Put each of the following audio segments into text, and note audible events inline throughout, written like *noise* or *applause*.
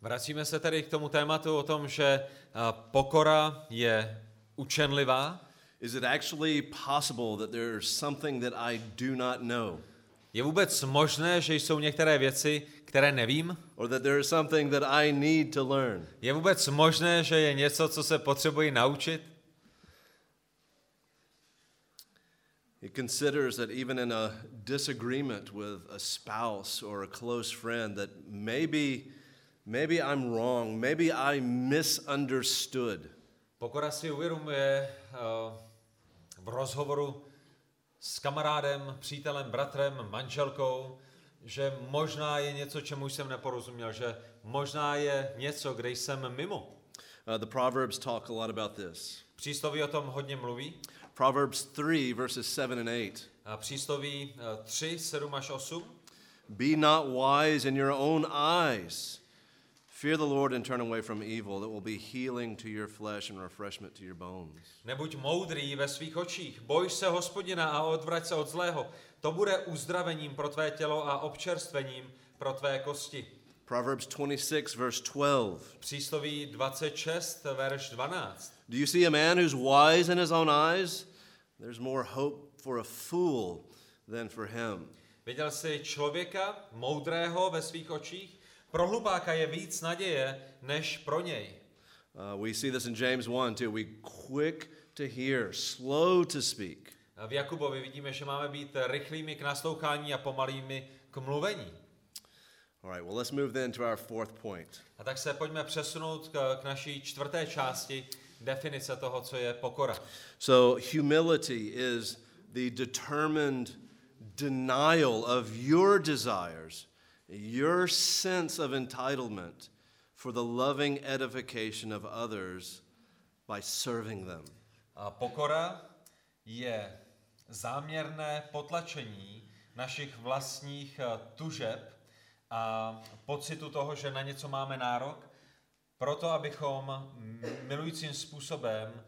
Vracíme se tedy k tomu tématu o tom, že pokora je učenlivá. Is it actually possible that there's something that I do not know? Je vůbec možné, že jsou některé věci, které nevím? Or that there is something that I need to learn? Je vůbec možné, že je něco, co se potřebuji naučit? He considers that even in a disagreement with a spouse or a close friend that maybe maybe I'm wrong, maybe I misunderstood. Pokora si uvědomuje uh, v rozhovoru s kamarádem, přítelem, bratrem, manželkou, že možná je něco, čemu jsem neporozuměl, že možná je něco, kde jsem mimo. Uh, the Proverbs talk a lot about this. Přísloví o tom hodně mluví. Proverbs 3, verses 7 and 8. A přísloví uh, 3, 7 až 8. Be not wise in your own eyes. Fear the Lord and turn away from evil. That will be healing to your flesh and refreshment to your bones. Nebuď moudrý ve svých očích, boj se hospodina a odvrať se od zlého. To bude uzdravením pro tvé tělo a občerstvením pro tvé kosti. Proverbs 26, verse 12. Přísloví 26, verš 12. Do you see a man who's wise in his own eyes? There's more hope for a fool than for him. Viděl jsi člověka moudrého ve svých očích? Pro hlupáka je víc naděje, než pro něj. Uh, we see this in James 1 too. We quick to hear, slow to speak. V Jakubovi vidíme, že máme být rychlými k naslouchání a pomalými k mluvení. All right, well, let's move then to our fourth point. A tak se pojďme přesunout k, k naší čtvrté části definice toho, co je pokora. So, humility is the determined denial of your desires, your sense of entitlement for the loving edification of others by serving them. A pokora je záměrné potlačení našich vlastních eh, tužeb a pocitu toho, že na něco máme nárok, proto abychom milujícím způsobem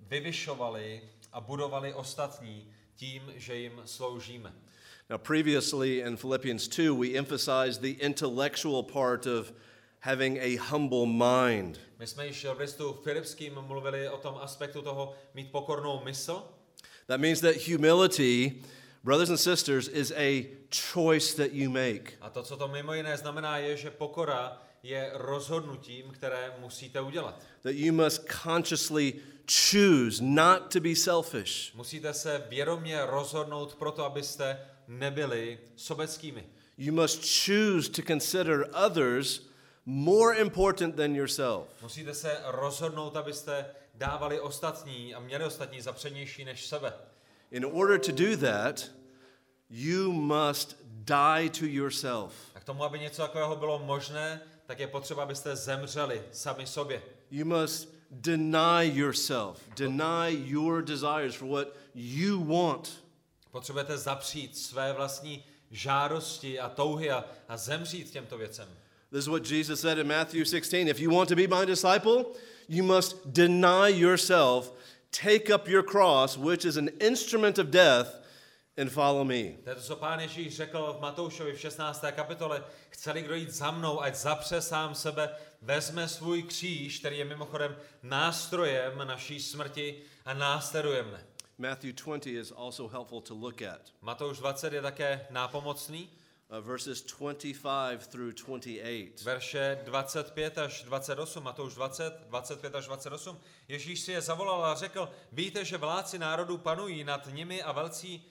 vyvyšovali a budovali ostatní tím, že jim sloužíme. Now, previously in Philippians 2, we emphasized the intellectual part of having a humble mind. My jsme již v listu Filipským mluvili o tom aspektu toho mít pokornou mysl. That means that humility, brothers and sisters, is a choice that you make. A to, co to mimo jiné znamená, je, že pokora je rozhodnutím, které musíte udělat. That you must consciously choose not to be selfish. Musíte se vědomě rozhodnout proto, abyste nebyli sobeckými. You must choose to consider others more important than yourself. Musíte se rozhodnout, abyste dávali ostatní a měli ostatní za přednější než sebe. In order to do that, you must die to yourself. A k tomu, aby něco takového bylo možné, tak je potřeba, abyste zemřeli sami sobě. You must deny yourself, deny your desires for what you want. Potřebujete zapřít své vlastní žádosti a touhy a, a zemřít těmto věcem. This is what Jesus said in Matthew 16. If you want to be my disciple, you must deny yourself, take up your cross, which is an instrument of death, and follow me. To je to, co pán Ježíš řekl v Matoušovi v 16. kapitole. Chceli kdo jít za mnou, ať zapře sám sebe, vezme svůj kříž, který je mimochodem nástrojem naší smrti a následuje mne. Matthew 20 is also helpful to look at. Matouš 20 je také nápomocný. Uh, verses 25 through 28. Verše 25 až 28, Matouš 20, 25 až 28. Ježíš si je zavolal a řekl, víte, že vládci národů panují nad nimi a velcí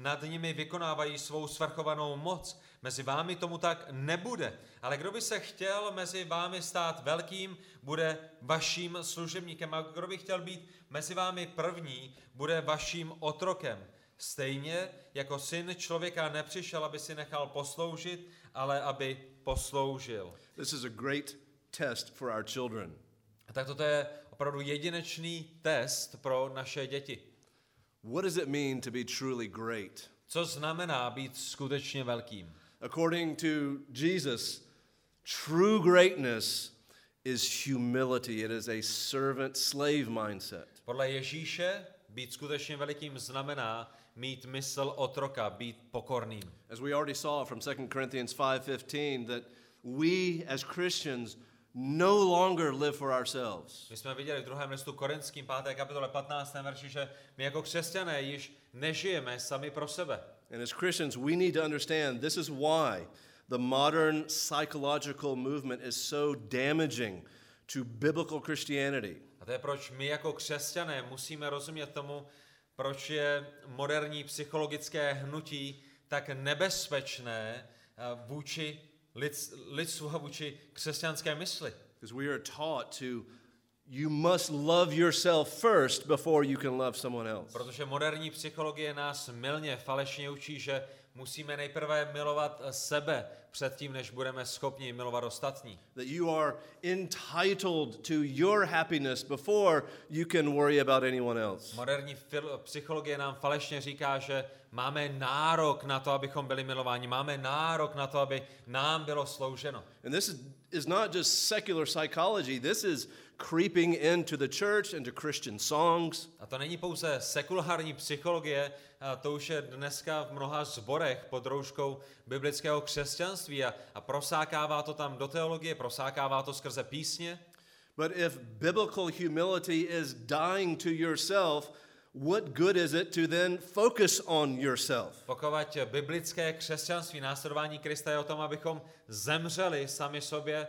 nad nimi vykonávají svou svrchovanou moc. Mezi vámi tomu tak nebude. Ale kdo by se chtěl mezi vámi stát velkým, bude vaším služebníkem. A kdo by chtěl být mezi vámi první, bude vaším otrokem. Stejně jako syn člověka nepřišel, aby si nechal posloužit, ale aby posloužil. This is a great test for our children. A tak toto je opravdu jedinečný test pro naše děti. What does it mean to be truly great? Co znamená být skutečně velkým? According to Jesus, true greatness is humility. It is a servant slave mindset. Podle Ježíše Být skutečně velikým znamená mít mysl otroka, být pokorným. As we already saw from 2 Corinthians 5:15 that we as Christians no longer live for ourselves. My jsme viděli v druhém listu Korinským 5. kapitole 15. verši, že my jako křesťané již nežijeme sami pro sebe. And as Christians, we need to understand this is why the modern psychological movement is so damaging to biblical Christianity. A to je proč my jako křesťané musíme rozumět tomu, proč je moderní psychologické hnutí tak nebezpečné eh, vůči lid, lidstvu a vůči křesťanské mysli. Because we are taught to you must love yourself first before you can love someone else. Protože moderní psychologie nás milně falešně učí, že musíme nejprve milovat sebe předtím, než budeme schopni milovat ostatní. That you are entitled to your happiness before you can worry about anyone else. Moderní psychologie nám falešně říká, že máme nárok na to, abychom byli milováni, máme nárok na to, aby nám bylo slouženo. And this is, is not just secular psychology, this is creeping into the church, into Christian songs. A to není pouze sekulární psychologie, to už je dneska v mnoha zborech pod rouškou biblického křesťanství a, a prosákává to tam do teologie, prosákává to skrze písně. But if biblical humility is dying to yourself, what good is it to then focus on yourself? Pokud biblické křesťanství, následování Krista je o tom, abychom zemřeli sami sobě,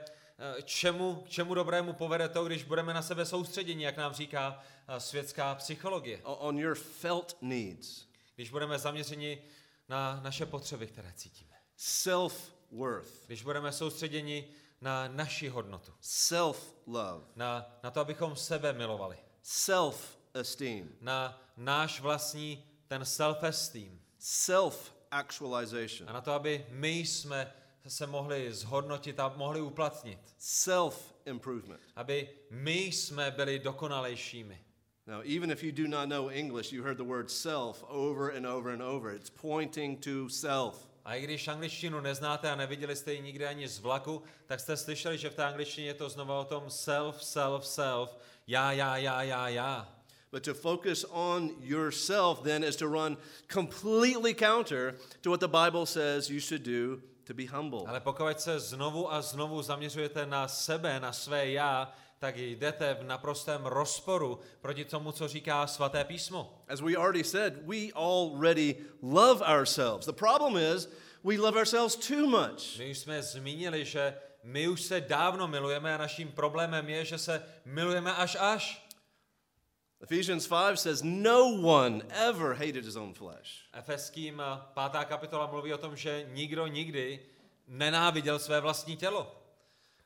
eh, čemu, čemu dobrému povede to, když budeme na sebe soustředěni, jak nám říká eh, světská psychologie. On your felt needs, Když budeme zaměřeni na naše potřeby, které cítíme. self worth, Když budeme soustředěni na naši hodnotu, self love, na, na to, abychom sebe milovali, self esteem, na náš vlastní ten self-esteem. Self actualization, a na to, aby my jsme se mohli zhodnotit a mohli uplatnit. self improvement. Aby my jsme byli dokonalejšími. Now, even if you do not know English, you heard the word self over and over and over. It's pointing to self. A i když angličtinu neznáte a neviděli jste ji nikdy ani z vlaku, tak jste slyšeli, že v té angličtině je to znova o tom self, self, self, já, já, já, já, já. But to focus on yourself then is to run completely counter to what the Bible says you should do to be humble. Ale pokud se znovu a znovu zaměřujete na sebe, na své já, tak jdete v naprostém rozporu proti tomu, co říká svaté písmo. As we already said, we already love ourselves. The problem is we love ourselves too much. My už jsme zmínili, že my už se dávno milujeme a naším problémem je, že se milujeme až až. Ephesians 5 says, No one ever hated his own flesh. Efeským eh, pátá kapitola mluví o tom, že nikdo nikdy nenáviděl své vlastní tělo.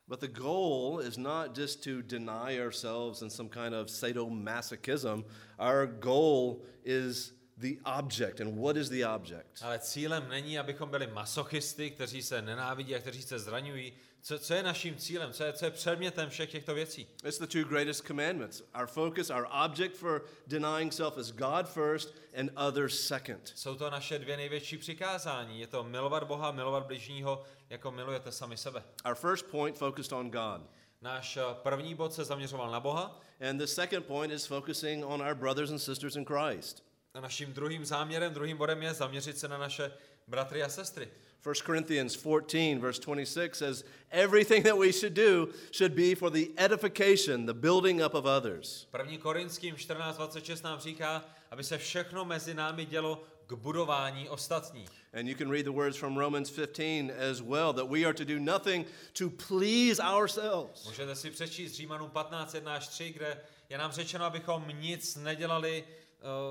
But the goal is not just to deny ourselves in some kind of sadomasochism. Our goal is the object. And what is the object? Ale cílem není, abychom byli masochisty, kteří se nenávidí a kteří se zraňují. Co, co je naším cílem? Co je, co je předmětem všech těchto věcí? It's the two greatest commandments. Our focus, our object for denying self is God first and others second. Jsou to naše dvě největší přikázání. Je to milovat Boha, milovat bližního, jako milujete sami sebe. Our first point focused on God. Náš eh, první bod se zaměřoval na Boha And the second point is focusing on our brothers and sisters in Christ. A naším druhým záměrem, druhým bodem je zaměřit se na naše bratry a sestry. 1 Corinthians 14, verse 26 says, Everything that we should do should be for the edification, the building up of others. 1. Korinským 14.26 nám říká, aby se všechno mezi námi dělo k budování ostatních. And you can read the words from Romans 15 as well that we are to do nothing to please ourselves. Můžete si přečíst Římanům 15, 1 až 3, kde je nám řečeno, abychom nic nedělali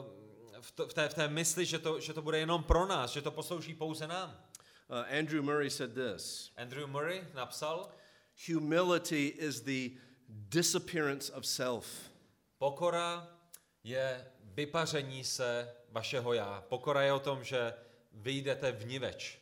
uh, v, to, v, té, v té mysli, že to, že to bude jenom pro nás, že to poslouží pouze nám. Uh, Andrew Murray said this Andrew Murray napsal, Humility is the disappearance of self. pokora je vypaření se vašeho já. Pokora je o tom, že vyjdete vniveč.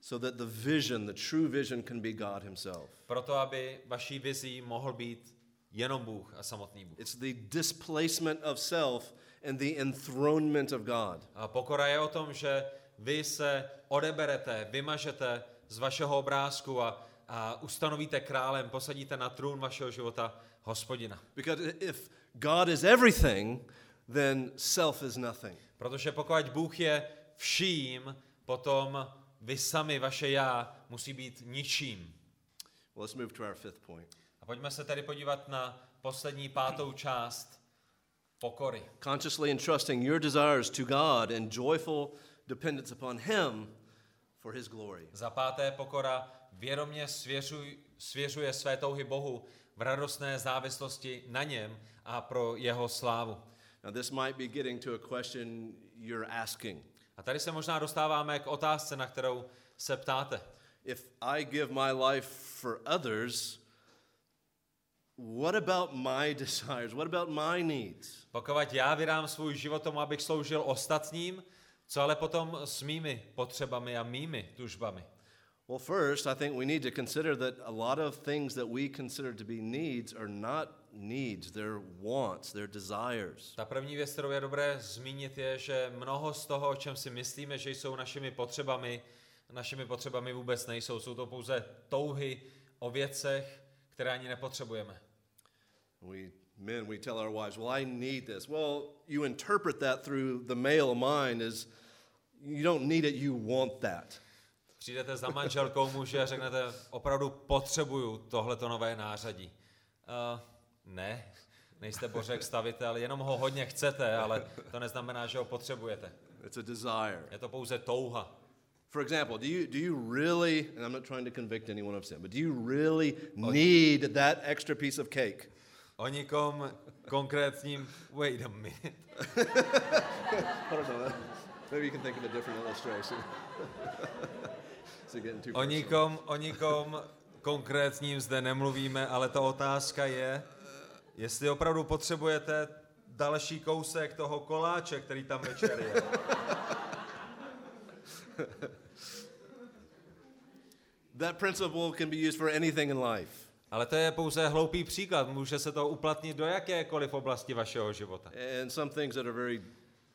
so that the vision, the true vision, can be God Himself. Proto, aby vaší vizí mohl být jenom Bůh a samotný Bůh. It's the displacement of self and the enthronement of God. A pokora je o tom, že vy se odeberete, vymažete z vašeho obrázku a, a ustanovíte králem, posadíte na trůn vašeho života hospodina. Because if God is everything, then self is nothing. Protože pokud Bůh je vším, potom vy sami, vaše já, musí být ničím. Well, let's move to our fifth point. A pojďme se tedy podívat na poslední pátou část pokory. Consciously entrusting your desires to God in joyful dependence upon Him for His glory. Za páté pokora vědomě svěřuj, svěřuje své touhy Bohu v radostné závislosti na něm a pro jeho slávu. Now, this might be getting to a question you're asking. A tady se možná dostáváme k otázce, na kterou se ptáte. If I give my life for others, what about my desires? What about my needs? Pokud já vydám svůj život tomu, abych sloužil ostatním, co ale potom s mými potřebami a mými tužbami? Well, first, I think we need to consider that a lot of things that we consider to be needs are not needs, they're wants, they're desires. Ta první věc, kterou je dobré zmínit, je, že mnoho z toho, o čem si myslíme, že jsou našimi potřebami, našimi potřebami vůbec nejsou. Jsou to pouze touhy o věcech, které ani nepotřebujeme. We men, we tell our wives, "Well, I need this." Well, you interpret that through the male mind as you don't need it, you want that. Přijdete za manželkou muže a řeknete, opravdu potřebuju tohleto nové nářadí. Uh, ne, nejste bořek stavitel, jenom ho hodně chcete, ale to neznamená, že ho potřebujete. It's a desire. Je to pouze touha. For example, do you do you really, and I'm not trying to convict anyone of sin, but do you really need that extra piece of cake? O nikom konkrétním, wait a minute. I don't know. Maybe you can think of a different illustration. *laughs* O nikom, o nikom konkrétním zde nemluvíme, ale ta otázka je, jestli opravdu potřebujete další kousek toho koláče, který tam večer je. *laughs* That principle can be used for anything in life. Ale to je pouze hloupý příklad. Může se to uplatnit do jakékoliv oblasti vašeho života. And some things that are very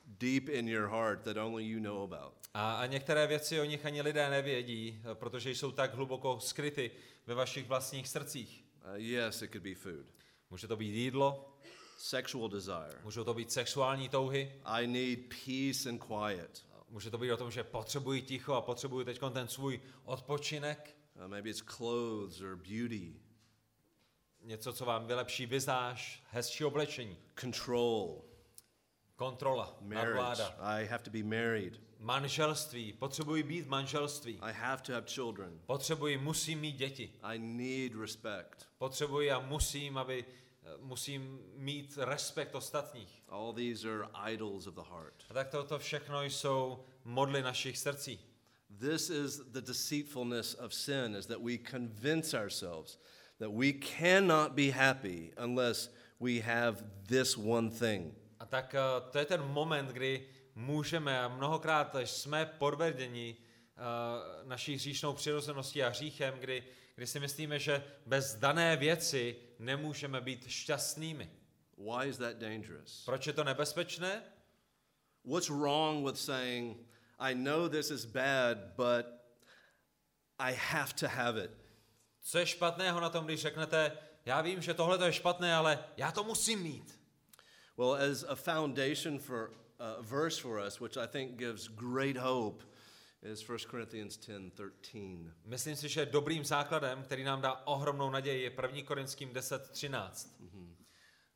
deep in your heart that only you know about. A, a některé věci o nich ani lidé nevědí, protože jsou tak hluboko skryty ve vašich vlastních srdcích. Uh, yes, it could be food. Může to být jídlo, Sexual desire. můžou to být sexuální touhy, I need peace and quiet. může to být o tom, že potřebuji ticho a potřebuji teď ten svůj odpočinek, Uh, maybe it's clothes or beauty, něco, co vám vylepší vizáž, hezčí oblečení, control, kontrola, marriage. nadvláda, I have to be married. manželství, potřebuji být manželství, I have to have children. potřebuji, musím mít děti, I need respect. potřebuji a musím, aby musím mít respekt ostatních. All these are idols of the heart. A tak toto všechno jsou modly našich srdcí. This is the deceitfulness of sin is that we convince ourselves that we cannot be happy unless we have this one thing. A tak eh, to je ten moment, kdy můžeme a mnohokrát jsme podvedeni uh, naší hříšnou přirozeností a hříchem, kdy, kdy si myslíme, že bez dané věci nemůžeme být šťastnými. Why is that dangerous? Proč je to nebezpečné? What's wrong with saying, I know this is bad, but I have to have it? Co je špatného na tom, když řeknete, já vím, že tohle je špatné, ale já to musím mít. Well, as a foundation for a verse for us, which I think gives great hope, is 1 Corinthians 10 13. Myslím si, že dobrým základem, který nám dá ohromnou naději, je 1. Korinským 10.13.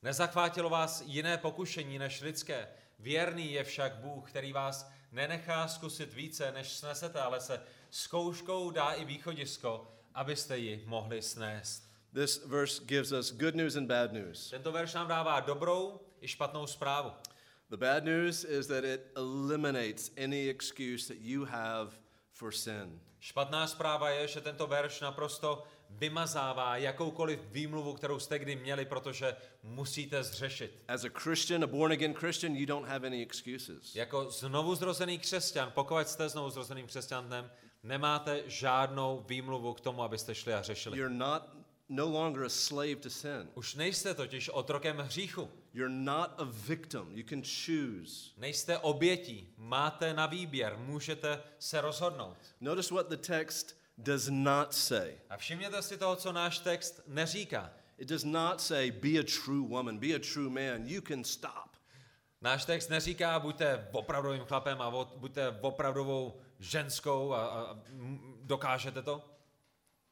Nezachvátilo vás jiné pokušení než lidské. Věrný je však Bůh, který vás nenechá zkusit více, než snesete, ale se zkouškou dá i východisko, abyste ji mohli snést. This verse gives us good news and bad news. Tento verš nám dává dobrou i špatnou zprávu. The bad news is that it eliminates any excuse that you have for sin. Špatná zpráva je, že tento verš naprosto vymazává jakoukoliv výmluvu, kterou jste kdy měli, protože musíte zřešit. As a Christian, a born again Christian, you don't have any excuses. Jako znovu zrozený křesťan, pokud jste znovu zrozeným křesťanem, nemáte žádnou výmluvu k tomu, abyste šli a řešili. You're not no longer a slave to sin. Už nejste totiž otrokem hříchu. You're not a victim. You can choose. Nejste obětí, máte na výběr, můžete se rozhodnout. Notice what the text does not say. A všimněte si toho, co náš text neříká. It does not say, be a true woman, be a true man. You can stop. Náš text neříká, buďte opravdovým chlapem a buďte opravdovou ženskou a, a, dokážete to.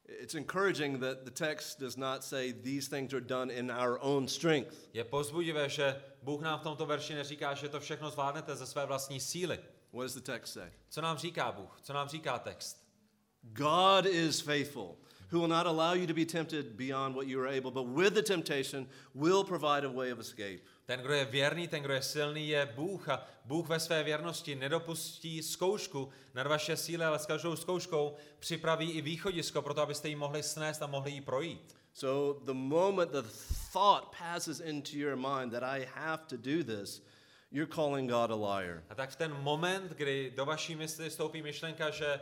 It's encouraging that the text does not say these things are done in our own strength. Je pozbudivé, že Bůh nám v tomto verši neříká, že to všechno zvládnete ze své vlastní síly. What does the text say? Co nám říká Bůh? Co nám říká text? God is faithful, who will not allow you to be tempted beyond what you are able, but with the temptation will provide a way of escape. Ten, kdo je věrný, ten, kdo je silný, je Bůh a Bůh ve své věrnosti nedopustí zkoušku nad vaše síly, ale s každou zkouškou připraví i východisko pro to, abyste ji mohli snést a mohli ji projít. So the moment the thought passes into your mind that I have to do this, you're calling God a liar. A tak v ten moment, kdy do vaší mysli stoupí myšlenka, že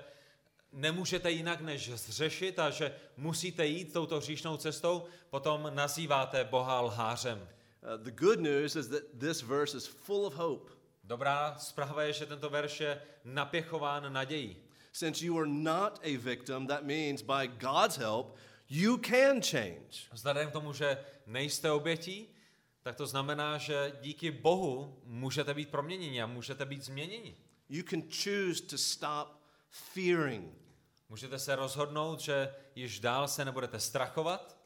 nemůžete jinak než zřešit a že musíte jít touto hříšnou cestou, potom nazýváte Boha lhářem. Uh, the good news is that this verse is full of hope. Dobrá zpráva je, že tento verš je napěchován nadějí. Since you are not a victim, that means by God's help, you can change. Vzhledem k tomu, že nejste obětí, tak to znamená, že díky Bohu můžete být proměněni a můžete být změněni. You can choose to stop fearing. Můžete se rozhodnout, že již dál se nebudete strachovat.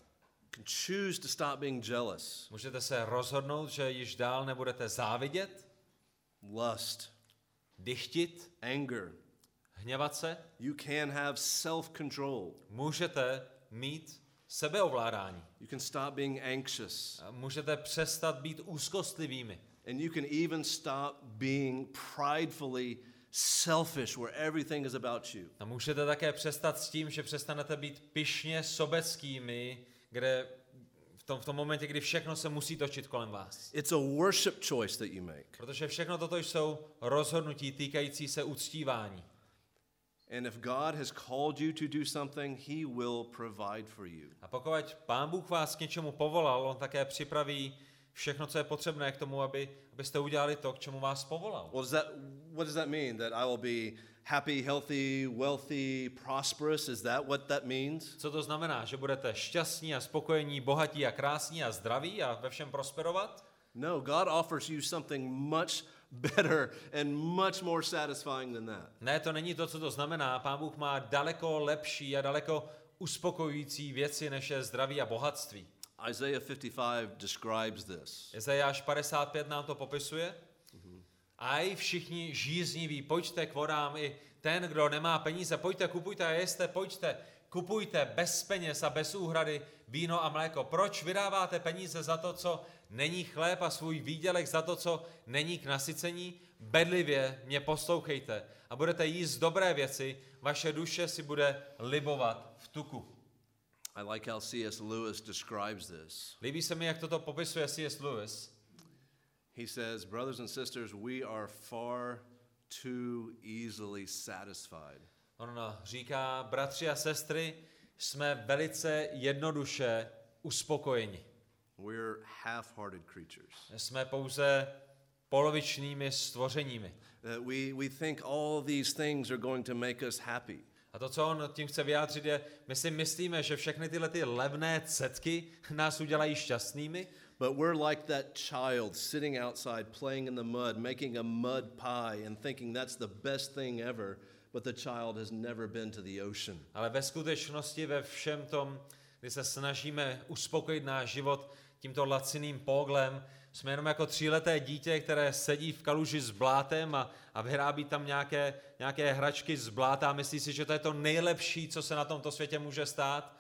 Can choose to stop being jealous, Můžete se rozhodnout, že již dál nebudete závidět, lust, dychtit, anger. hněvat se. You can have self control. Můžete mít sebeovládání. You can stop being anxious. Můžete přestat být úzkostlivými. And you can even stop being pridefully selfish, where everything is about you. A můžete také přestat s tím, že přestanete být pyšně sobeckými, kde v tom, v tom momentě, kdy všechno se musí točit kolem vás. It's a worship choice that you make. Protože všechno toto jsou rozhodnutí týkající se uctívání. And if God has called you to do something, He will provide for you. A pokud Pán Bůh vás k něčemu povolal, On také připraví všechno, co je potřebné k tomu, aby, abyste udělali to, k čemu vás povolal. What does that, what does that mean? That I will be happy, healthy, wealthy, prosperous? Is that what that means? Co to znamená? Že budete šťastní a spokojení, bohatí a krásní a zdraví a ve všem prosperovat? No, God offers you something much better and much more satisfying than that. Ne, to není to, co to znamená. Pán Bůh má daleko lepší a daleko uspokojující věci, než je zdraví a bohatství. Isaiah 55 describes this. Ezajáš 55 nám to popisuje. Aj všichni žízniví, pojďte k vodám, i ten, kdo nemá peníze, pojďte, kupujte a jeste, pojďte, kupujte bez peněz a bez úhrady víno a mléko. Proč vydáváte peníze za to, co není chléb a svůj výdělek za to, co není k nasycení? Bedlivě mě poslouchejte a budete jíst dobré věci, vaše duše si bude libovat v tuku. I like how C.S. Lewis describes this. Líbí se mi, jak toto popisuje C.S. Lewis. He says, Brothers and sisters, we are far too easily satisfied. On říká, bratři a sestry, jsme velice jednoduše uspokojeni. We're half hearted creatures. Jsme pouze polovičnými stvořeními. That we, we think all these things are going to make us happy. A to, co on tím chce vyjádřit, je, my si myslíme, že všechny tyhle ty levné cetky nás udělají šťastnými, But we're like that child sitting outside playing in the mud, making a mud pie, and thinking that's the best thing ever, but the child has never been to the ocean. ale ve skutečnosti ve všem tom, kdy se snažíme uspokojit náš život tímto laciným póglem, jsme jenom jako tříleté dítě, které sedí v kaluži s blátem a, a vyrábí tam nějaké, nějaké hračky z bláta a myslí si, že to je to nejlepší, co se na tomto světě může stát.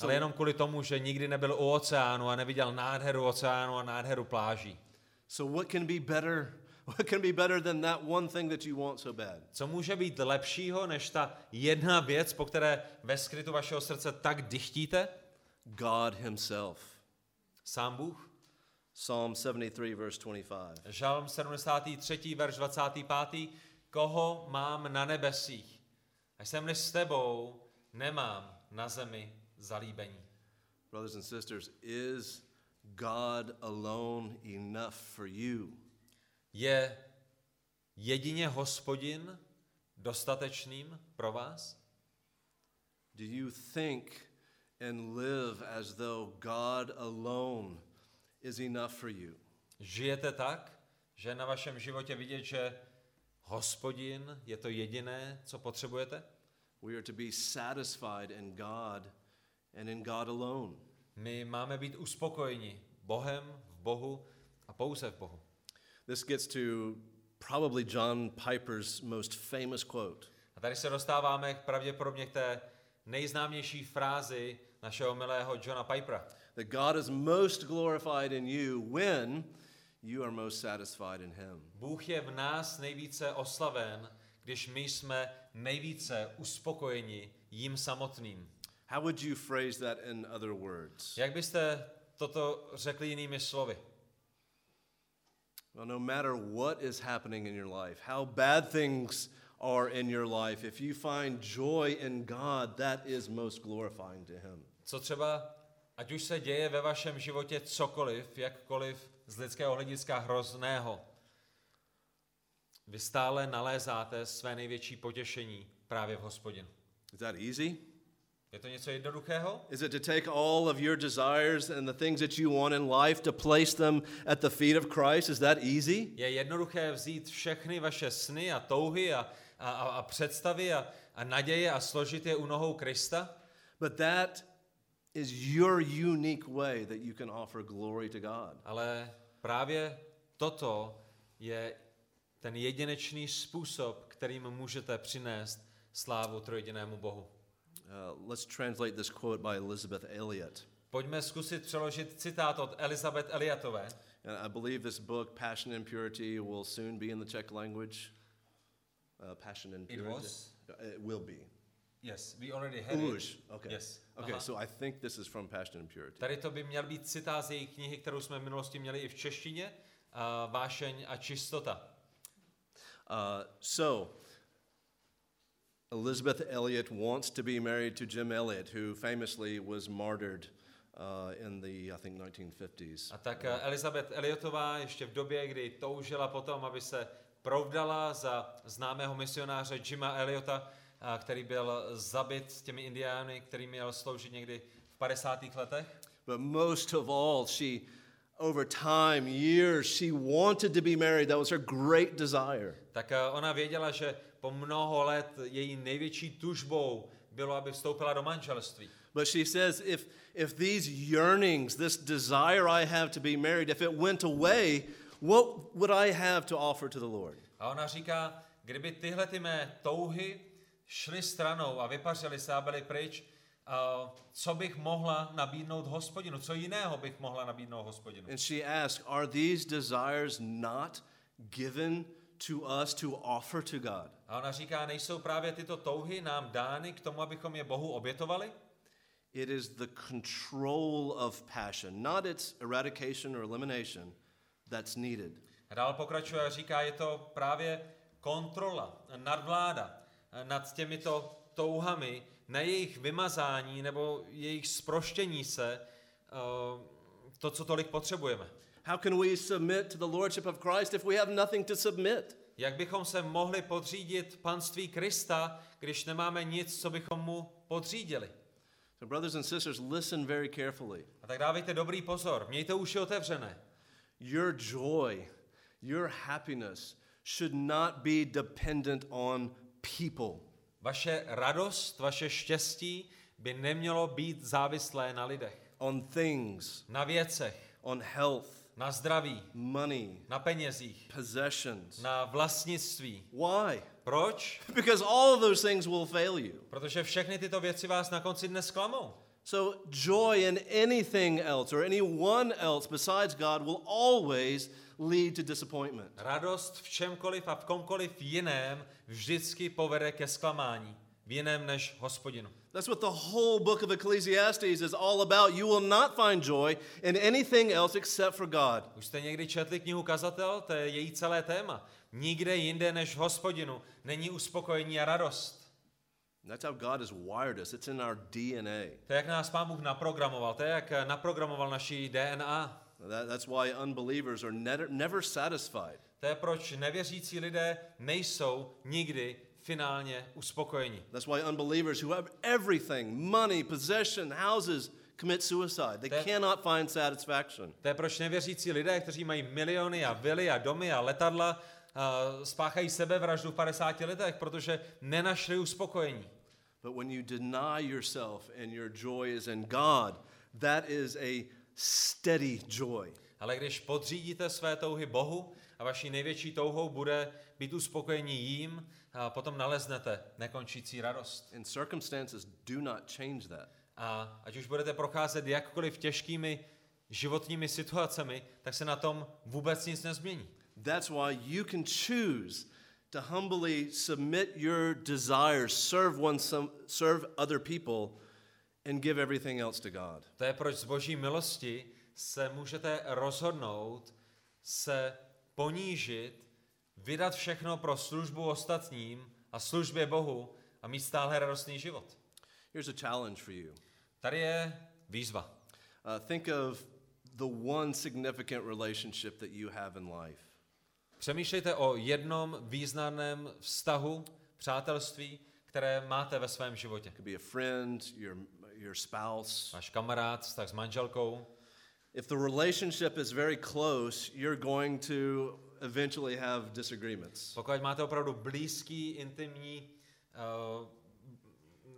Ale jenom kvůli tomu, že nikdy nebyl u oceánu a neviděl nádheru oceánu a nádheru pláží. So, what can be better? *laughs* What can be better than that one thing that you want so bad? Co může být lepšího, než ta jedna věc, po které ve skrytu vašeho srdce tak dychtíte? God Himself. Sám Bůh. Psalm 73, verse 25. Žalm 73. verš 25. Koho mám na nebesích? A jsem-li s tebou, nemám na zemi zalíbení. Brothers and sisters, is God alone enough for you? Je jedině hospodin dostatečným pro vás? Do you think and live as though God alone is enough for you? Žijete tak, Že na vašem životě vidět, že hospodin je to jediné, co potřebujete? We are to be satisfied in God and in God alone. My máme být uspokojeni Bohem, v Bohu a pouze v Bohu. This gets to probably John Piper's most famous quote. A tady se dostáváme k pravděpodobně k té nejznámější frázi našeho milého Johna Pipera. That God is most glorified in you when you are most satisfied in Him. Bůh je v nás nejvíce oslaven, když my jsme nejvíce uspokojeni jím samotným. How would you phrase that in other words? Jak byste toto řekli jinými slovy? Well, no matter what is happening in your life, how bad things are in your life, if you find joy in God, that is most glorifying to Him. Co třeba, ať už se děje ve vašem životě cokoliv, jakkoliv z lidského hlediska hrozného, vy stále nalézáte své největší potěšení právě v hospodinu. Is that easy? Je to něco jednoduchého? Is it to take all of your desires and the things that you want in life to place them at the feet of Christ? Is that easy? Je jednoduché vzít všechny vaše sny a touhy a, a, a, a představy a, a naděje a složit je u nohou Krista? But that is your unique way that you can offer glory to God. Ale právě toto je ten jedinečný způsob, kterým můžete přinést slávu trojedinému Bohu. Uh, let's translate this quote by Elizabeth Elliot. Pojďme zkusit přeložit citát od Elizabeth Eliotové. And I believe this book, Passion and Purity, will soon be in the Czech language. Uh, Passion and It Purity. was? Uh, It will be. Yes, we already had Už. it. Okay. Yes. Okay, Aha. so I think this is from Passion and Purity. Tady to by měl být citát z její knihy, kterou jsme v minulosti měli i v češtině, uh, Vášeň a čistota. Uh, so, Elizabeth Elliot wants to be married to Jim Elliot, who famously was martyred uh, in the, I think, 1950s. A tak eh, Elizabeth Eliotová ještě v době, kdy toužila potom, aby se provdala za známého misionáře Jima Eliota, a který byl zabit s těmi indiány, který měl sloužit někdy v 50. letech. But most of all, she, over time, years, she wanted to be married. That was her great desire. Tak ona věděla, že po mnoho let její největší tužbou bylo, aby vstoupila do manželství. But she says, if, if these yearnings, this desire I have to be married, if it went away, what would I have to offer to the Lord? A ona říká, kdyby tyhle ty mé touhy šly stranou a vypařily se a byly pryč, co bych mohla nabídnout hospodinu? Co jiného bych mohla nabídnout hospodinu? And she asked, Are these desires not given to us to offer to God? A ona říká, nejsou právě tyto touhy nám dány k tomu, abychom je Bohu obětovali? It is the control of passion, not its eradication or elimination, that's needed. A dál pokračuje a říká, je to právě kontrola, nadvláda nad těmito touhami, na jejich vymazání nebo jejich sproštění se, eh, to, co tolik potřebujeme. How can we submit to the Lordship of Christ if we have nothing to submit? Jak bychom se mohli podřídit panství Krista, když nemáme nic, co bychom mu podřídili? So, brothers and sisters, listen very carefully. A tak dávejte dobrý pozor, mějte uši otevřené. Your joy, your happiness should not be dependent on people. Vaše radost, vaše štěstí by nemělo být závislé na lidech, on things, na věcech, on health, na zdraví, money, na penězích, possessions. na vlastnictví. Why? Proč? *laughs* Because all of those things will fail you. Protože všechny tyto věci vás na konci dne zklamou. So, joy in anything else or anyone else besides God will always lead to disappointment. Radost v čemkoliv a v komkoliv jiném vždycky povede ke zklamání. V jiném než hospodinu. That's what the whole book of Ecclesiastes is all about. You will not find joy in anything else except for God. Už jste někdy četli knihu Kazatel? To je její celé téma. Nikde jinde než v hospodinu není uspokojení a radost. That's how God has wired us. It's in our DNA. To je, jak nás Pán Bůh naprogramoval. To je, jak naprogramoval naší DNA. That, that's why unbelievers are never, never satisfied. To je, proč nevěřící lidé nejsou nikdy finálně uspokojeni. That's why unbelievers who have everything money, possession, houses commit suicide. They That- cannot find satisfaction. To je proč nevěřící lidé, kteří mají miliony a vily a domy a letadla, uh, spáchají sebevraždu v 50 letech, protože nenašli uspokojení. But when you deny yourself and your joy is in God, that is a steady joy. Ale když podřídíte své touhy Bohu a vaší největší touhou bude být uspokojení jím, a potom naleznete nekončící radost. And circumstances do not change that. A ať už budete procházet jakkoliv těžkými životními situacemi, tak se na tom vůbec nic nezmění. That's why you can choose to humbly submit your desires, serve one some, serve other people, and give everything else to God. To je proč z boží milosti se můžete rozhodnout se ponížit, vydat všechno pro službu ostatním a službě Bohu a mít stále radostný život. Here's a challenge for you. Tady je výzva. Uh, think of the one significant relationship that you have in life. Přemýšlejte o jednom významném vztahu, přátelství, které máte ve svém životě. Could be a friend, your, your spouse. Váš kamarád, vztah s manželkou. If the relationship is very close, you're going to eventually have disagreements. Pokud máte opravdu blízký, intimní, uh,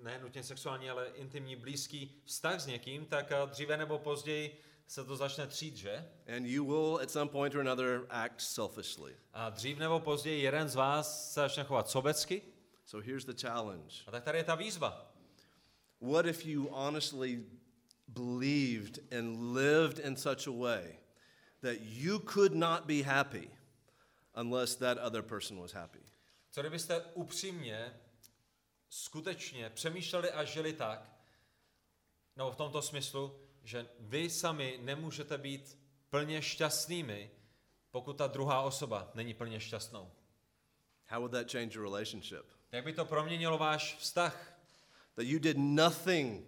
ne nutně sexuální, ale intimní, blízký vztah s někým, tak uh, dříve nebo později se to začne třít, že? And you will, at some point or another, act selfishly. A dřív nebo později jeden z vás se začne chovat sobecky. So here's the challenge A tak tady je ta výzva. What if you honestly believed and lived in such a way that you could not be happy unless that other person was happy? Co kdybyste upřímně, skutečně přemýšleli a žili tak, nebo v tomto smyslu, že vy sami nemůžete být plně šťastnými, pokud ta druhá osoba není plně šťastnou. How would that change your relationship? Jak by to proměnilo váš vztah? That you did nothing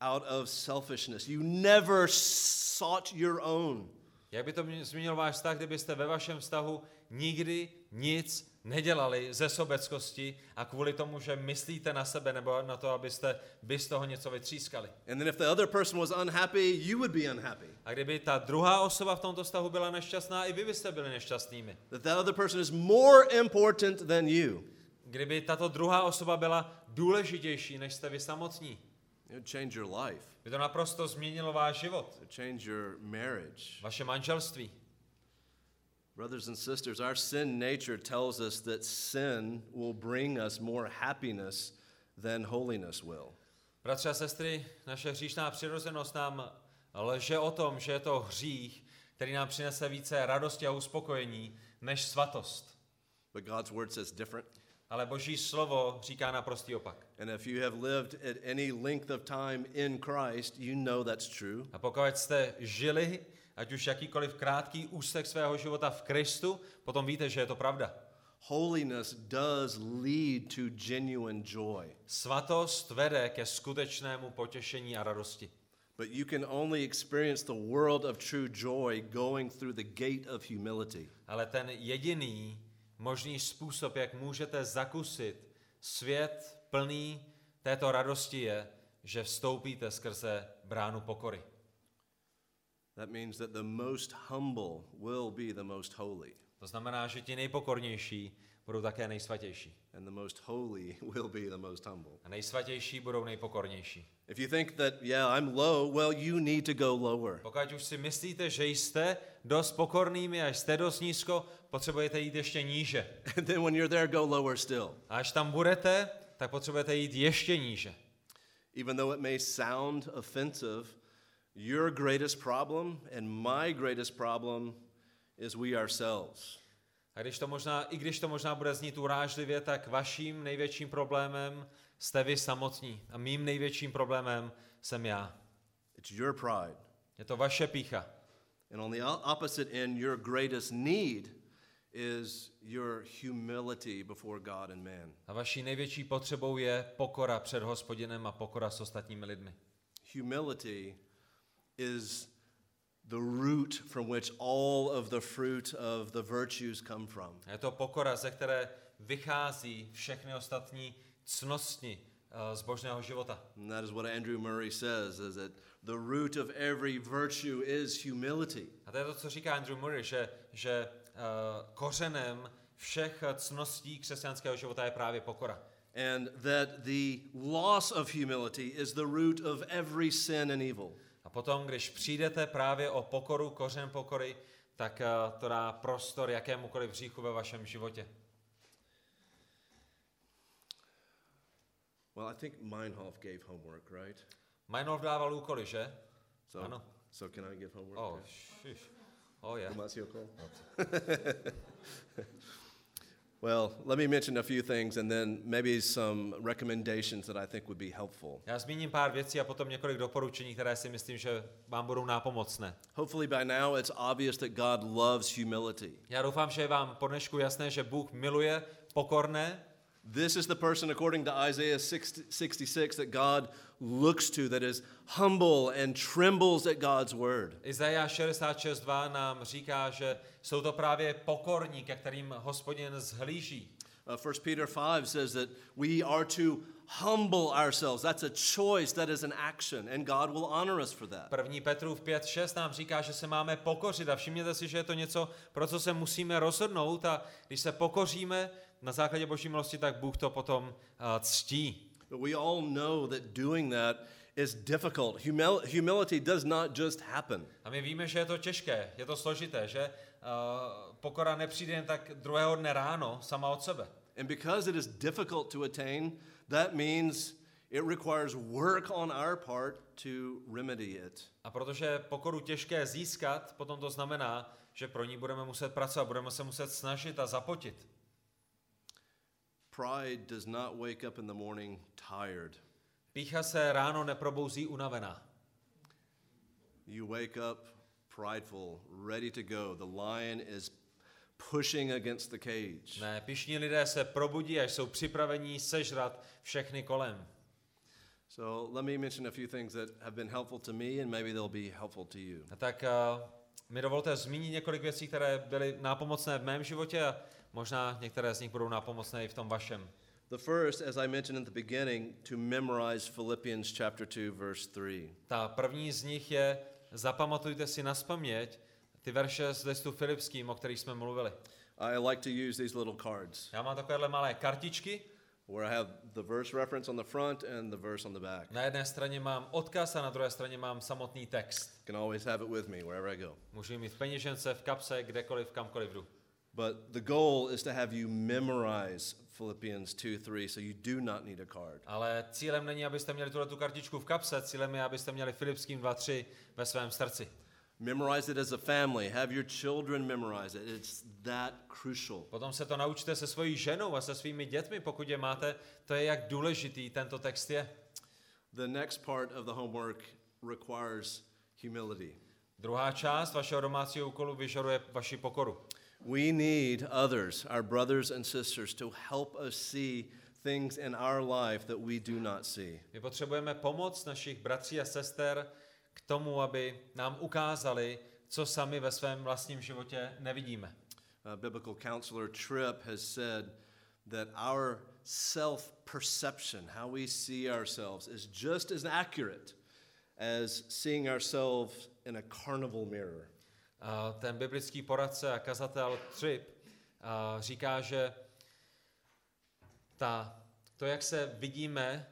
out of selfishness. You never sought your own. Jak by to mě- změnilo váš vztah, kdybyste ve vašem vztahu nikdy nic nedělali ze sobeckosti a kvůli tomu, že myslíte na sebe nebo na to, abyste vy z toho něco vytřískali? And then if the other person was unhappy, you would be unhappy. A kdyby ta druhá osoba v tomto vztahu byla nešťastná, i vy byste byli nešťastnými. That that other person is more important than you. Kdyby tato druhá osoba byla důležitější, než jste vy samotní, It change your life. by to naprosto změnilo váš život, It change your marriage. vaše manželství. Brothers and sisters, our sin nature tells us that sin will bring us more happiness than holiness will. Bratři a sestry, naše hříšná přirozenost nám lže o tom, že je to hřích, který nám přinese více radosti a uspokojení než svatost. But God's word says different. Ale Boží slovo říká naprostý opak. And if you have lived at any length of time in Christ, you know that's true. A pokud jste žili, ať už jakýkoliv krátký úsek svého života v Kristu, potom víte, že je to pravda. Holiness does lead to genuine joy. Svatost vede ke skutečnému potěšení a radosti. But you can only experience the world of true joy going through the gate of humility. Ale ten jediný možný způsob, jak můžete zakusit svět plný této radosti je, že vstoupíte skrze bránu pokory. That means that the most humble will be the most holy, To znamená, že ti nejpokornější budou také nejsvatější. and the most holy *laughs* will be the most humble. A nejsvatější budou nejpokornější. If you think that, yeah, I'm low, well, you need to go lower. Pokud už si myslíte, že jste dost pokornými a jste dost nízko, potřebujete jít ještě níže. *laughs* And then when you're there, go lower still. A až tam budete, tak potřebujete jít ještě níže. Even though it may sound offensive, your greatest problem and my greatest problem is we ourselves. A když to možná, i když to možná bude znít urážlivě, tak vaším největším problémem jste vy samotní. A mým největším problémem jsem já. It's your pride. Je to vaše pícha. And on the opposite end, your greatest need is your humility before God and man. A vaší největší potřebou je pokora před hospodinem a pokora s ostatními lidmi. Humility is the root from which all of the fruit of the virtues come from. Je to pokora, ze které vychází všechny ostatní cnosti uh, zbožného života. And that is what Andrew Murray says is that the root of every virtue is humility. A to je to, co říká Andrew Murray, že, že uh, kořenem všech cností křesťanského života je právě pokora. And that the loss of humility is the root of every sin and evil. A potom, když přijdete právě o pokoru, kořen pokory, tak uh, to dá prostor jakémukoliv hříchu ve vašem životě. Well, I think Meinhof gave homework, right? Meinhof dával úkoly, že? So, Ano. so can I give homework? Oh, Yeah. Oh, je. Tomasio Cole? Well, let me mention a few things and then maybe some recommendations that I think would be helpful. Já zmíním pár věcí a potom několik doporučení, které si myslím, že vám budou nápomocné. Hopefully, by now it's obvious that God loves humility. Já doufám, že je vám po dnešku jasné, že Bůh miluje pokorné. This is the person, according to Isaiah 60 66, that God looks to, that is humble and trembles at God's word. Izajáš 66.2 nám říká, že jsou to právě pokorní, ke kterým hospodin zhlíží. Uh, 1 Peter 5 says that we are to humble ourselves. That's a choice, that is an action, and God will honor us for that. První Petrův 5.6 nám říká, že se máme pokořit a všimněte si, že je to něco, pro co se musíme rozhodnout a když se pokoříme na základě boží milosti, tak Bůh to potom uh, ctí. But we all know that doing that is difficult. Humil- humility does not just happen. A my víme, že je to těžké, je to složité, že uh, pokora nepřijde jen tak druhého dne ráno sama od sebe. And because it is difficult to attain, that means it requires work on our part to remedy it. A protože pokoru těžké získat, potom to znamená, že pro ní budeme muset pracovat, budeme se muset snažit a zapotit. Pride does not wake up in the morning tired. Pícha se ráno neprobouzí unavená. You wake up prideful, ready to go. The lion is pushing against the cage. Ne, pišní lidé se probudí, až jsou připraveni sežrat všechny kolem. So let me mention a few things that have been helpful to me, and maybe they'll be helpful to you. A tak uh, mi dovolte zmínit několik věcí, které byly nápomocné v mém životě a možná některé z nich budou nápomocné i v tom vašem. The first, as I mentioned in the beginning, to memorize Philippians chapter 2, verse 3. Ta první z nich je, zapamatujte si na spaměť ty verše z listu Filipským, o kterých jsme mluvili. I like to use these little cards Já mám takovéhle malé kartičky, where I have the verse reference on the front and the verse on the back. na jedné straně mám odkaz a na druhé straně mám samotný text. Can always have it with me wherever I go. Můžu mít v peněžence, v kapse, kdekoliv, kamkoliv jdu. But the goal is to have you memorize Philippians 2 3, so you do not need a card. Ale cílem není, abyste měli tuhle tu kartičku v kapse, cílem je, abyste měli Filipským 2.3 ve svém srdci. Memorize it as a family. Have your children memorize it. It's that crucial. Potom se to naučte se svojí ženou a se svými dětmi, pokud je máte. To je, jak důležitý tento text je. The next part of the homework requires humility. Druhá část vašeho domácího úkolu vyžaduje vaši pokoru. We need others, our brothers and sisters, to help us see things in our life that we do not see. My potřebujeme pomoc našich bratří a sester k tomu, aby nám ukázali, co sami ve svém vlastním životě nevidíme. Biblical counselor Tripp has said that our self perception, how we see ourselves, is just as accurate as seeing ourselves in a carnival mirror. Ten biblický poradce a kazatel Tripp říká, že ta, to, jak se vidíme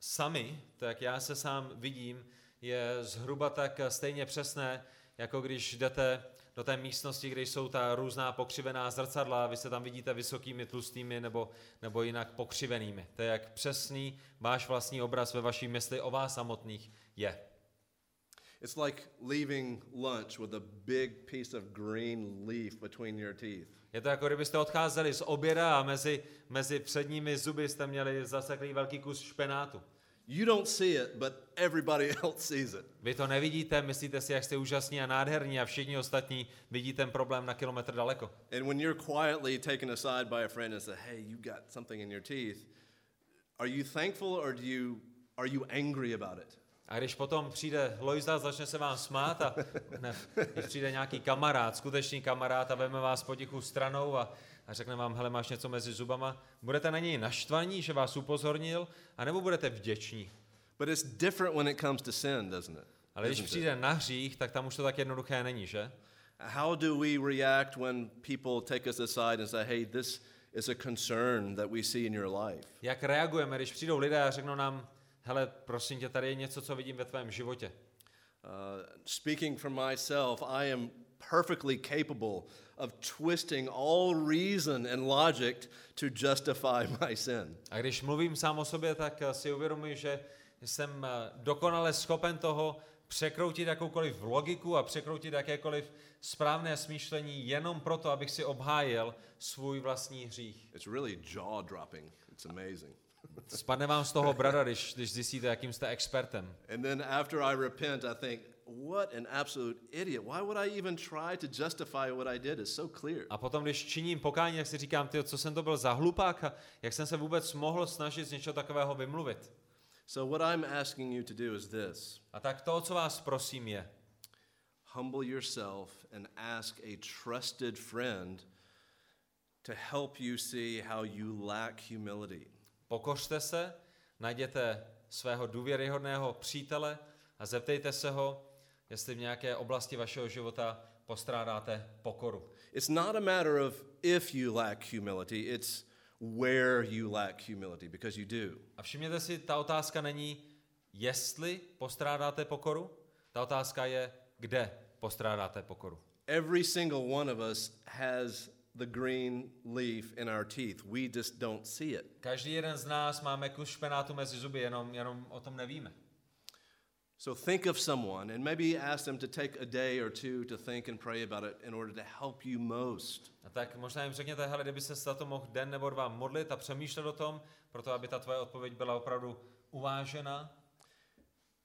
sami, to, jak já se sám vidím, je zhruba tak stejně přesné, jako když jdete do té místnosti, kde jsou ta různá pokřivená zrcadla vy se tam vidíte vysokými, tlustými nebo, nebo jinak pokřivenými. To je, jak přesný váš vlastní obraz ve vaší mysli o vás samotných je. It's like leaving lunch with a big piece of green leaf between your teeth. Je to jako kdybyste odcházeli z oběda a mezi, mezi předními zuby jste měli zaseklý velký kus špenátu. You don't see it, but everybody *laughs* else sees it. Vy to nevidíte, myslíte si, jak jste úžasní a nádherní a všichni ostatní vidí ten problém na kilometr daleko. And when you're quietly taken aside by a friend and say, "Hey, you got something in your teeth," are you thankful or do you are you angry about it? A když potom přijde Lojza, začne se vám smát a ne, když přijde nějaký kamarád, skutečný kamarád a veme vás potichu stranou a a řekne vám, hele, máš něco mezi zubama, budete na něj naštvaní, že vás upozornil, anebo budete vděční. But it's different when it comes to sin, doesn't it? Ale když přijde na hřích, tak tam už to tak jednoduché není, že? How do we react when people take us aside and say, hey, this is a concern that we see in your life? Jak reagujeme, když přijdou lidé a řeknou nám, hele, prosím tě, tady je něco, co vidím ve tvém životě. Uh, speaking for myself, I am perfectly capable of twisting all reason and logic to justify *laughs* my sin. A když mluvím sám o sobě, tak eh, si uvědomuji, že jsem eh, dokonale schopen toho překroutit jakoukoliv logiku a překroutit jakékoliv správné smýšlení jenom proto, abych si obhájil svůj vlastní hřích. It's really jaw dropping. It's amazing. Spadne vám z toho brada, když, když zjistíte, jakým jste expertem. And then after I repent, I think, what an absolute idiot. Why would I even try to justify what I did? It's so clear. A potom, když činím pokání, jak si říkám, ty, co jsem to byl za hlupák jak jsem se vůbec mohl snažit z něčeho takového vymluvit. So, what I'm asking you to do is this A tak to, co vás prosím, je, humble yourself and ask a trusted friend to help you see how you lack humility. Pokořte se, najděte svého důvěryhodného přítele a zeptejte se ho, jestli v nějaké oblasti vašeho života postrádáte pokoru. It's not a matter of if you lack humility, it's where you lack humility, because you do. A všimněte si, ta otázka není, jestli postrádáte pokoru, ta otázka je, kde postrádáte pokoru. Every single one of us has the green leaf in our teeth. We just don't see it. Každý jeden z nás máme kus špenátu mezi zuby, jenom, jenom o tom nevíme. So think of someone and maybe ask them to take a day or two to think and pray about it in order to help you most. A tak možná jim řekněte, hele, kdyby se za to mohl den nebo dva modlit a přemýšlet o tom, proto aby ta tvoje odpověď byla opravdu uvážena.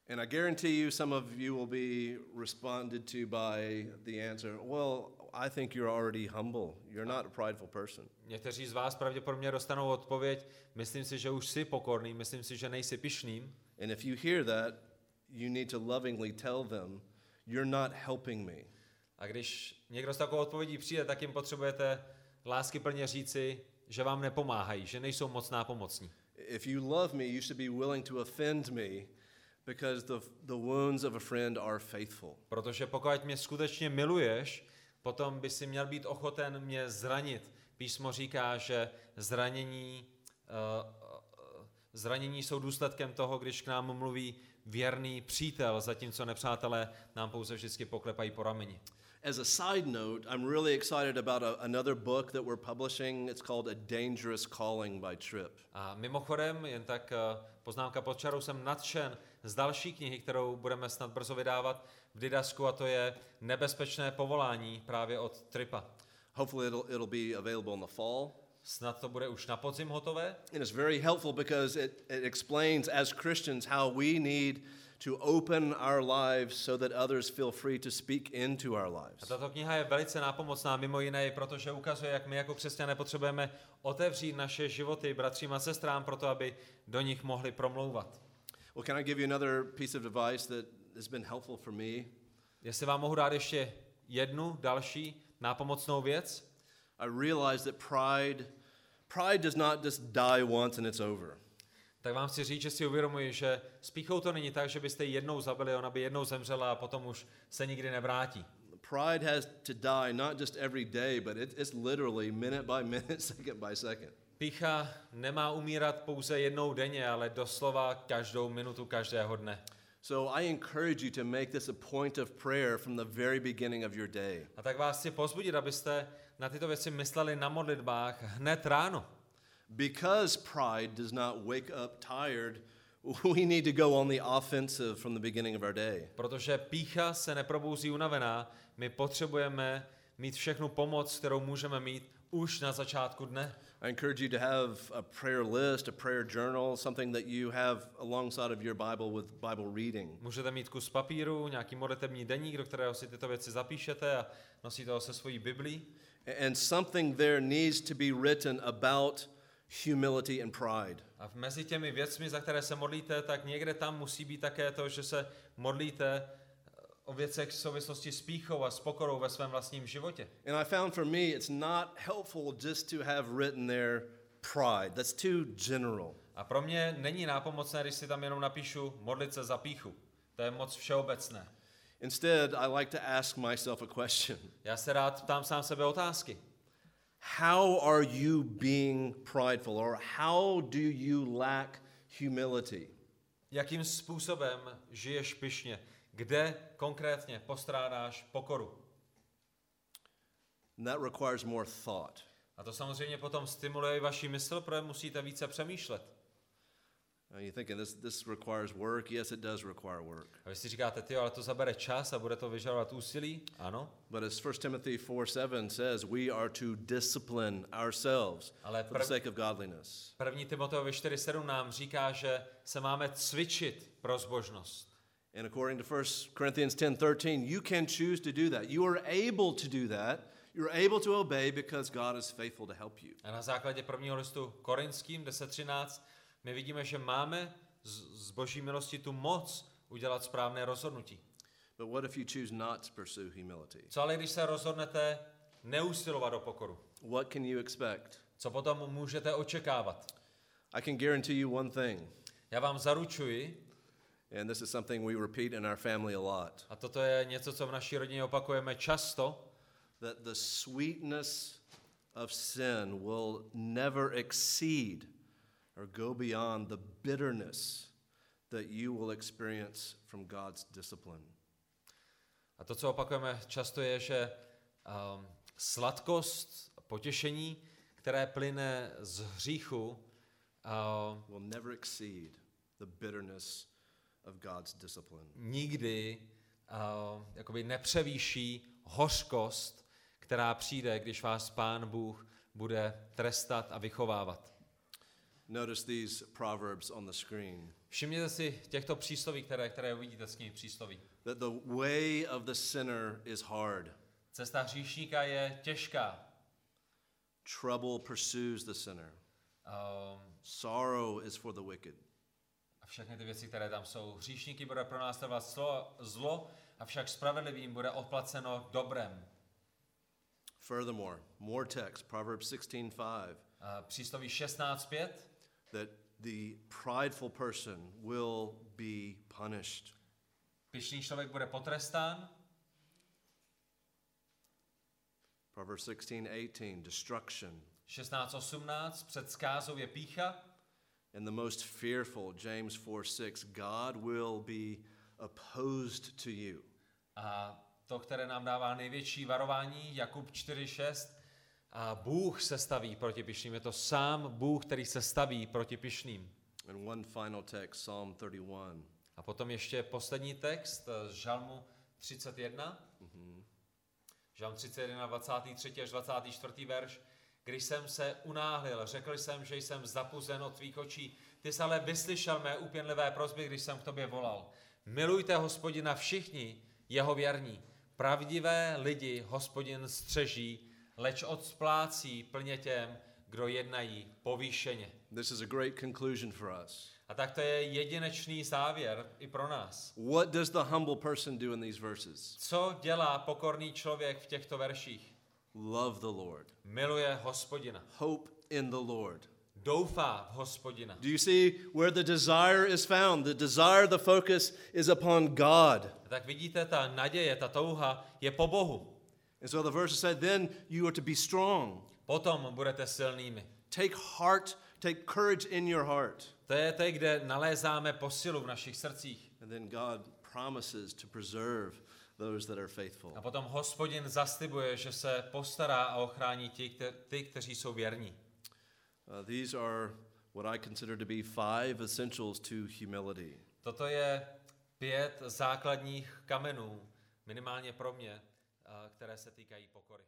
And I guarantee you, some of you will be responded to by the answer, Well, I think you're already humble. You're not a prideful person. Někteří z vás pravděpodobně dostanou odpověď, myslím si, že už jsi pokorný, myslím si, že nejsi pišným. And if you hear that, you need to lovingly tell them, You're not helping me. A když někdo s takovou odpovědí přijde, tak jim potřebujete lásky plně říci, že vám nepomáhají, že nejsou moc nápomocní. If you love me, you should be willing to offend me because the, the wounds of a friend are faithful. Protože pokud mě skutečně miluješ, potom by si měl být ochoten mě zranit. Písmo říká, že zranění, uh, zranění jsou důsledkem toho, když k nám mluví věrný přítel, zatímco nepřátelé nám pouze vždycky poklepají po rameni. As a side note, I'm really excited about a, another book that we're publishing. It's called A Dangerous Calling by Tripp. A mimochodem, jen tak eh, poznámka pod čarou, jsem nadšen z další knihy, kterou budeme snad brzo vydávat v Didasku, a to je Nebezpečné povolání právě od Tripa. Hopefully, it'll, it'll be available in the fall. Snad to bude už na podzim hotové. And it's very helpful because it, it explains, as Christians, how we need to open our lives so that others feel free to speak into our A lives. tato kniha je velice nápomocná, mimo jiné, i protože ukazuje, jak my jako křesťané potřebujeme otevřít naše životy bratřím a sestrám, proto aby do nich mohli promlouvat. Well, can I give you another piece of advice that has been helpful for me? Jestli vám mohu dát ještě jednu další nápomocnou věc, I realize that pride, pride does not just die once and it's over. tak vám chci říct, že si uvědomuji, že s píchou to není tak, že byste ji jednou zabili, ona by jednou zemřela a potom už se nikdy nevrátí. Pride has to die not just every day, but it, it's literally minute by minute, *laughs* second by second. Pícha nemá umírat pouze jednou denně, ale doslova každou minutu každého dne. So I encourage you to make this a point of prayer from the very beginning of your day. A tak vás chci pozbudit, abyste na tyto věci mysleli na modlitbách hned ráno. Because pride does not wake up tired, *laughs* we need to go on the offensive from the beginning of our day. Protože pícha se neprobouzí unavená, my potřebujeme mít všechnu pomoc, kterou můžeme mít už na začátku dne. I encourage you to have a prayer list, a prayer journal, something that you have alongside of your Bible with Bible reading. Můžete mít kus papíru, nějaký modlitební deník, do kterého si tyto věci zapíšete a nosíte ho se svojí Biblí. And something there needs to be written about humility and pride. A v- mezi těmi věcmi, za které se modlíte, tak někde tam musí být také to, že se modlíte o věcech v souvislosti s píchou a s pokorou ve svém vlastním životě. And I found for me it's not helpful just to have written there pride. That's too general. A pro mě není nápomocné, když si tam jenom napíšu modlit se za píchu. To je moc všeobecné. Instead, I like to ask myself a question Já se rád ptám sám sebe otázky. How are you being prideful, or how do you lack humility? Jakým způsobem žiješ pyšně? Kde konkrétně postrádáš pokoru? And that requires more thought. A to samozřejmě potom stimuluje i vaši mysl, protože musíte více přemýšlet. Now you're thinking this, this requires work. Yes, it does require work. A vy si říkáte, ty, ale to zabere čas a bude to vyžadovat úsilí? Ano. But as 1 Timothy 4 7 says, we are to discipline ourselves Ale for the prv, sake of godliness. první Timoteovi 4.7 nám říká, že se máme cvičit pro zbožnost. And according to 1 Corinthians 10 13, you can choose to do that. You are able to do that. You're able to obey because God is faithful to help you. A na základě prvního listu Korinským 10.13 my vidíme, že máme z, z boží milosti tu moc udělat správné rozhodnutí. But what if you choose not to pursue humility? Co ale když se rozhodnete neusilovat o pokoru? What can you expect? Co potom můžete očekávat? I can guarantee you one thing, Já vám zaručuji, and this is something we repeat in our family a lot, a toto je něco, co v naší rodině opakujeme často, that the sweetness of sin will never exceed or go beyond the bitterness that you will experience from God's discipline. A to, co opakujeme často, je, že um, sladkost, potěšení, které plyne z hříchu, uh, Will never exceed the bitterness of God's discipline. nikdy uh, jakoby nepřevýší hořkost, která přijde, když vás Pán Bůh bude trestat a vychovávat. Notice these proverbs on the screen. Všimněte si těchto přísloví, které, které uvidíte z knihy přísloví. That the way of the sinner is hard. Cesta hříšníka je těžká. Trouble pursues the sinner. Um, Sorrow is for the wicked. Všechny ty věci, které tam jsou. Hříšníky bude pro nás trvat zlo, zlo, avšak spravedlivým bude odplaceno dobrem. Furthermore, more text, Proverbs 16:5, Uh, přísloví 16.5. that the prideful person will be punished. Pyšný člověk bude potrestán. Proverbs 16:18, destruction. 16.18. Před skázou je pícha. And the most fearful, James 4:6, God will be opposed to you. A to, které nám dává největší varování, Jakub 4.6. A Bůh se staví proti pyšným. Je to sám Bůh, který se staví proti pyšným. And one final text, Psalm 31. A potom ještě poslední text z Žalmu 31. Žalm 31, 23. až 24. verš. Když jsem se unáhlil, řekl jsem, že jsem zapuzen od tvých očí. Ty jsi ale vyslyšel mé úpěnlivé prozby, když jsem k tobě volal. Milujte hospodina všichni, jeho věrní. Pravdivé lidi hospodin střeží, leč odsplácí plně těm, kdo jednají povýšeně. This is a great conclusion for us. A tak to je jedinečný závěr i pro nás. What does the humble person do in these verses? Co dělá pokorný člověk v těchto verších? Love the Lord. Miluje hospodina. Hope in the Lord. Doufá v hospodina. Do you see where the desire is found? The desire, the focus is upon God. Tak vidíte, ta naděje, ta touha je po Bohu. And so the verse said, then you are to be strong. Potom budete silnými. Take heart, take courage in your heart. To je to, kde nalézáme posilu v našich srdcích. And then God promises to preserve those that are faithful. A potom hospodin zaslibuje, že se postará a ochrání ti, kte- ty, kteří jsou věrní. Uh, these are what I consider to be five essentials to humility. Toto je pět základních kamenů, minimálně pro mě, a které se týkají pokory.